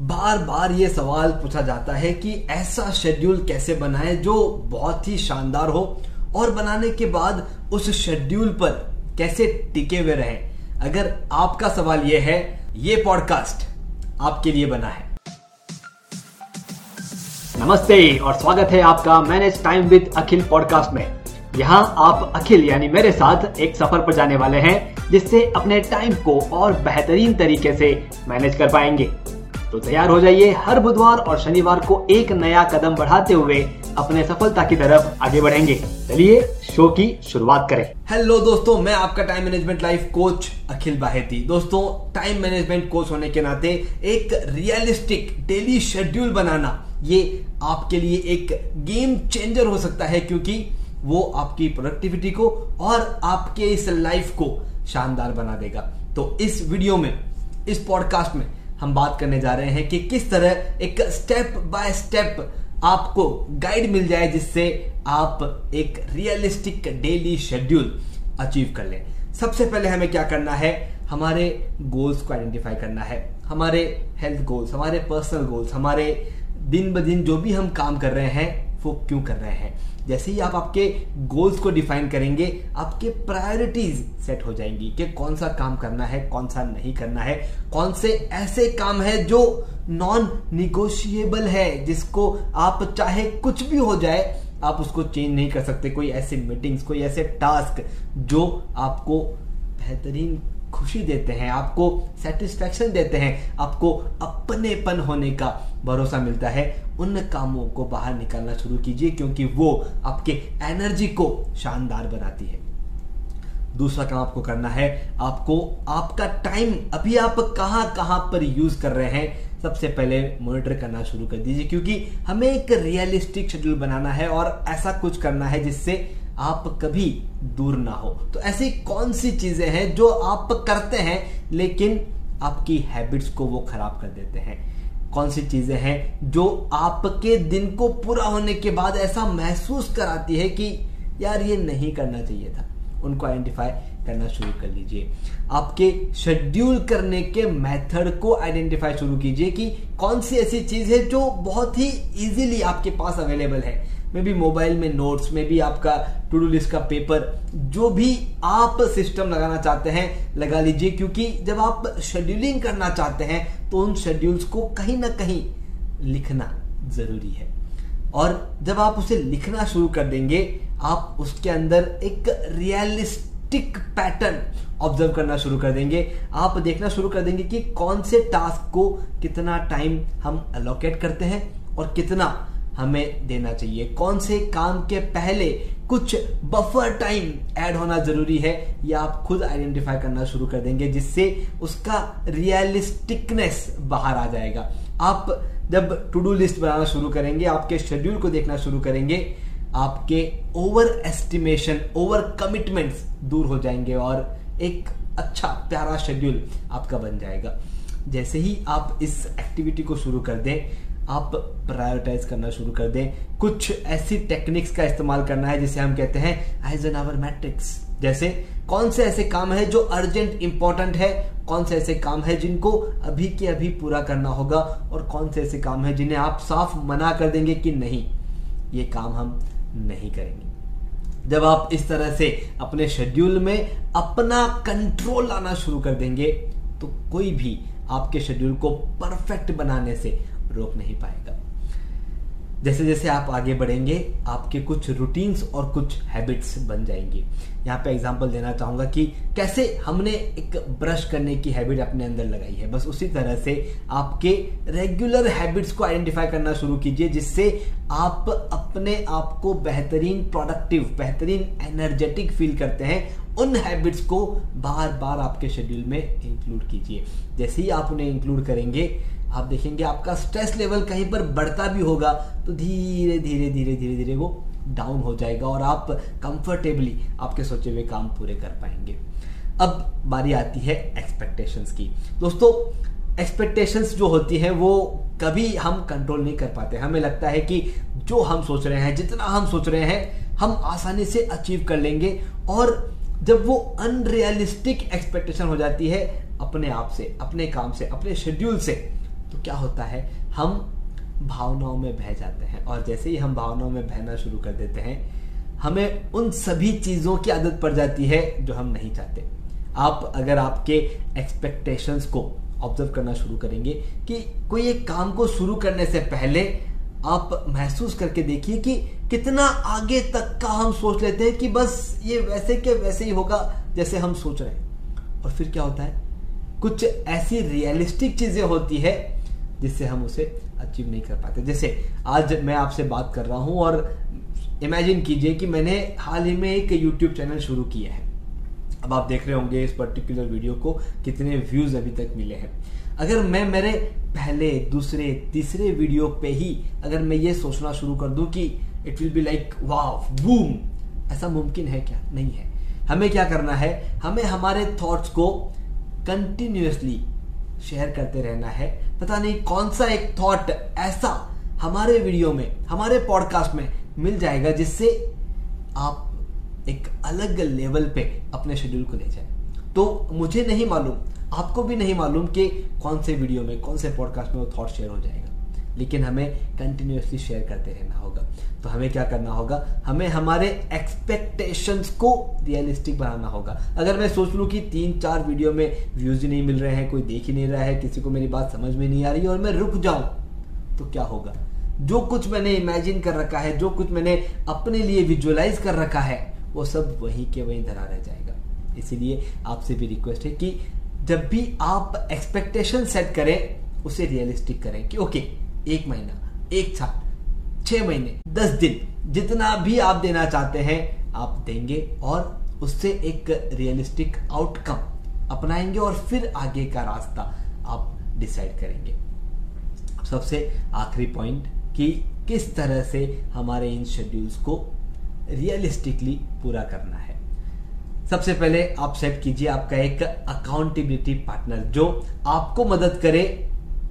बार बार ये सवाल पूछा जाता है कि ऐसा शेड्यूल कैसे बनाए जो बहुत ही शानदार हो? और बनाने के बाद उस शेड्यूल पर कैसे टिके हुए रहे? अगर आपका सवाल यह है, ये पॉडकास्ट आपके लिए बना है। नमस्ते और स्वागत है आपका manage time with Akhil podcast में। यहाँ आप अखिल यानी मेरे साथ एक सफ़र पर जाने वाले हैं, जिससे अपने टाइम को और बेहतरीन तरीके से मैनेज कर पाएँगे। तो तैयार हो जाइए हर बुधवार और शनिवार को एक नया कदम बढ़ाते हुए अपने सफलता की तरफ़ आगे बढ़ेंगे। चलिए शो की शुरुआत करें। हेलो दोस्तों, मैं आपका time management life coach Akhil Baheti. दोस्तों टाइम मैनेजमेंट कोच होने के नाते एक रियलिस्टिक डेली शेड्यूल बनाना, ये आपके लिए एक गेम चेंजर हो सकता है क्योंकि वो आपकी प्रोडक्टिविटी को और आपके इस लाइफ को शानदार बना देगा। तो इस वीडियो में, इस पॉडकास्ट में हम बात करने जा रहे हैं कि किस तरह एक स्टेप बाय स्टेप आपको गाइड मिल जाए जिससे आप एक रियलिस्टिक डेली शेड्यूल अचीव कर लें। सबसे पहले हमें क्या करना है? हमारे गोल्स को आइडेंटिफाई करना है। हमारे हेल्थ गोल्स हमारे पर्सनल गोल्स हमारे दिन ब दिन जो भी हम काम कर रहे हैं वो क्यों कर रहे हैं? जैसे ही आप आपके गोल्स को डिफाइन करेंगे, आपके प्रायोरिटीज सेट हो जाएँगी कि कौन सा काम करना है, कौन सा नहीं करना है, कौन से ऐसे काम है जो नॉन निगोशिएबल है, जिसको आप चाहे कुछ भी हो जाए, आप उसको चेंज नहीं कर सकते। कोई ऐसे मीटिंग्स कोई ऐसे टास्क जो आपको बेहतरीन खुशी देते हैं, आपको सेटिस्फेक्शन देते हैं, आपको अपनेपन होने का भरोसा मिलता है। उन कामों को बाहर निकालना शुरू कीजिए क्योंकि वो आपके एनर्जी को शानदार बनाती है। दूसरा काम आपको करना है, आपको आपका टाइम अभी आप कहाँ कहाँ पर यूज़ कर रहे हैं, सबसे पहले मॉनिटर करना शुरू कर दीजिए क्योंकि हमें एक रियलिस्टिक शेड्यूल बनाना है और ऐसा कुछ करना है जिससे आप कभी दूर ना हो। तो ऐसी कौन सी चीज़ें हैं जो आप करते हैं, लेकिन आपकी हैबिट्स को वो खराब कर देते हैं? कौन सी चीज़ें हैं जो आपके दिन को पूरा होने के बाद ऐसा महसूस कराती है कि, यार, ये नहीं करना चाहिए था। उनको आइडेंटिफाई करना शुरू कर लीजिए आपके शेड्यूल करने के मेथड को आइडेंटिफाई शुरू कीजिए कि कौन सी ऐसी चीज़ है जो बहुत ही इजीली आपके पास अवेलेबल है। मे भी मोबाइल में नोट्स में भी आपका टू डू लिस्ट का पेपर जो भी आप सिस्टम लगाना चाहते हैं, लगा लीजिए। क्योंकि जब आप शेड्यूलिंग करना चाहते हैं तो उन शेड्यूल्स को कहीं ना कहीं लिखना ज़रूरी है। और जब आप उसे लिखना शुरू कर देंगे, आप उसके अंदर एक रियलिस्टिक पैटर्न ऑब्ज़र्व करना शुरू कर देंगे। आप देखना शुरू कर देंगे कि कौन से टास्क को कितना टाइम हम अलोकेट करते हैं और कितना हमें देना चाहिए। कौन से काम के पहले कुछ बफर टाइम ऐड होना ज़रूरी है, या आप खुद आइडेंटिफाई करना शुरू कर देंगे, जिससे उसका रियलिस्टिकनेस बाहर आ जाएगा। आप जब टू डू लिस्ट बनाना शुरू करेंगे, आपके शेड्यूल को देखना शुरू करेंगे, आपके ओवर एस्टिमेशन ओवर कमिटमेंट्स दूर हो जाएँगे और एक अच्छा प्यारा शेड्यूल आपका बन जाएगा। जैसे ही आप इस एक्टिविटी को शुरू कर दें आप प्रायोरिटाइज करना शुरू कर दें। कुछ ऐसी टेक्निक्स का इस्तेमाल करना है जिसे हम कहते हैं एज एन आवर मैट्रिक्स जैसे, कौन से ऐसे काम है जो अर्जेंट इंपॉर्टेंट है, कौन से ऐसे काम है जिनको अभी के अभी पूरा करना होगा और कौन से ऐसे काम है जिन्हें आप साफ़ मना कर देंगे कि नहीं, ये काम हम नहीं करेंगे। जब आप इस तरह से अपने शेड्यूल में अपना कंट्रोल लाना शुरू कर देंगे तो कोई भी आपके शेड्यूल को परफेक्ट बनाने से रोक नहीं पाएगा। जैसे जैसे आप आगे बढ़ेंगे, आपके कुछ रूटीन्स और कुछ हैबिट्स बन जाएँगी। यहाँ पे एग्जांपल देना चाहूँगा कि कैसे हमने एक ब्रश करने की हैबिट अपने अंदर लगाई है। बस उसी तरह से आपके रेगुलर हैबिट्स को आइडेंटिफाई करना शुरू कीजिए, जिससे आप अपने आप को बेहतरीन प्रोडक्टिव बेहतरीन एनर्जेटिक फील करते हैं उन हैबिट्स को बार बार आपके शेड्यूल में इंक्लूड कीजिए। जैसे ही आप उन्हें इंक्लूड करेंगे, आप देखेंगे आपका स्ट्रेस लेवल कहीं पर बढ़ता भी होगा तो धीरे धीरे धीरे धीरे धीरे वो डाउन हो जाएगा और आप कंफर्टेबली आपके सोचे हुए काम पूरे कर पाएँगे। अब बारी आती है एक्सपेक्टेशंस की। दोस्तों एक्सपेक्टेशंस जो होती है, वो कभी हम कंट्रोल नहीं कर पाते। हमें लगता है कि जो हम सोच रहे हैं, जितना हम सोच रहे हैं, हम आसानी से अचीव कर लेंगे और जब वो अनरियलिस्टिक एक्सपेक्टेशन हो जाती है अपने आप से, अपने काम से, अपने शेड्यूल से तो क्या होता है? हम भावनाओं में बह जाते हैं। और जैसे ही हम भावनाओं में बहना शुरू कर देते हैं, हमें उन सभी चीज़ों की आदत पड़ जाती है जो हम नहीं चाहते। आप अगर आपके एक्सपेक्टेशंस को ऑब्ज़र्व करना शुरू करेंगे कि कोई एक काम को शुरू करने से पहले आप महसूस करके देखिए कि कितना आगे तक का हम सोच लेते हैं कि बस ये वैसे के वैसे ही होगा जैसे हम सोच रहे हैं। और फिर क्या होता है? कुछ ऐसी रियलिस्टिक चीज़ें होती है जिससे हम उसे अचीव नहीं कर पाते। जैसे आज मैं आपसे बात कर रहा हूँ और इमेजिन कीजिए कि मैंने हाल ही में एक यूट्यूब चैनल शुरू किया है। अब आप देख रहे होंगे इस पर्टिकुलर वीडियो को कितने व्यूज़ अभी तक मिले हैं। अगर मैं मेरे पहले, दूसरे, तीसरे वीडियो पे ही अगर मैं ये सोचना शुरू कर दूँ कि it will be like wow boom ऐसा मुमकिन है क्या? नहीं है। हमें क्या करना है? हमें हमारे थॉट्स को कंटिन्यूसली शेयर करते रहना है। पता नहीं कौन सा एक थॉट ऐसा हमारे वीडियो में, हमारे पॉडकास्ट में मिल जाएगा जिससे आप एक अलग लेवल पे अपने शेड्यूल को ले जाए। तो मुझे नहीं मालूम, आपको भी नहीं मालूम कि कौन से वीडियो में, कौन से पॉडकास्ट में वो थॉट शेयर हो जाएगा। लेकिन हमें कंटिन्यूसली शेयर करते रहना होगा। तो हमें क्या करना होगा? हमें हमारे एक्सपेक्टेशंस को रियलिस्टिक बनाना होगा। अगर मैं सोच लूँ कि तीन, चार वीडियो में व्यूज़ ही नहीं मिल रहे हैं, कोई देख ही नहीं रहा है, किसी को मेरी बात समझ में नहीं आ रही और मैं रुक जाऊँ तो क्या होगा? जो कुछ मैंने इमेजिन कर रखा है, जो कुछ मैंने अपने लिए विजुअलाइज कर रखा है, वो सब वहीं के वहीं धरा रह जाएगा। इसीलिए आपसे भी रिक्वेस्ट है कि जब भी आप एक्सपेक्टेशन सेट करें, उसे रियलिस्टिक करें कि ओके एक महीना, एक साल, छह महीने, दस दिन, जितना भी आप देना चाहते हैं, आप देंगे और उससे एक रियलिस्टिक आउटकम अपनाएँगे और फिर आगे का रास्ता आप डिसाइड करेंगे। सबसे आखिरी पॉइंट कि किस तरह से हमारे इन शेड्यूल्स को रियलिस्टिकली पूरा करना है। सबसे पहले आप सेट कीजिए आपका एक अकाउंटेबिलिटी पार्टनर जो आपको मदद करे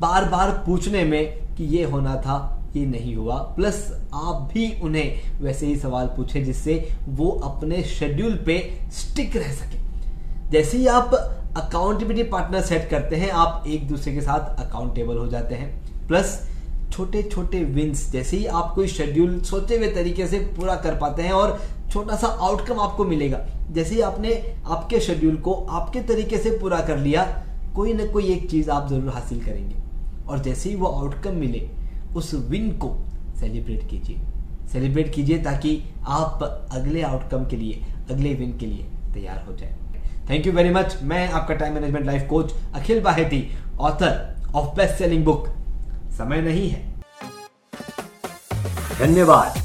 बार बार पूछने में कि ये होना था, ये नहीं हुआ। प्लस आप भी उन्हें वैसे ही सवाल पूछे जिससे वो अपने शेड्यूल पे स्टिक रह सके। जैसे ही आप अकाउंटेबिलिटी पार्टनर सेट करते हैं, आप एक दूसरे के साथ अकाउंटेबल हो जाते हैं। प्लस छोटे छोटे विंस जैसे ही आप कोई शेड्यूल सोचे हुए तरीके से पूरा कर पाते हैं और छोटा सा आउटकम आपको मिलेगा। जैसे ही आपने आपके शेड्यूल को आपके तरीके से पूरा कर लिया, कोई ना कोई एक चीज़ आप ज़रूर हासिल करेंगे। और जैसे ही वो आउटकम मिले, उस विन को सेलिब्रेट कीजिए। सेलिब्रेट कीजिए ताकि आप अगले आउटकम के लिए, अगले विन के लिए तैयार हो जाए। थैंक यू वेरी मच मैं आपका time management life coach Akhil Baheti author of best selling book समय नहीं है। धन्यवाद।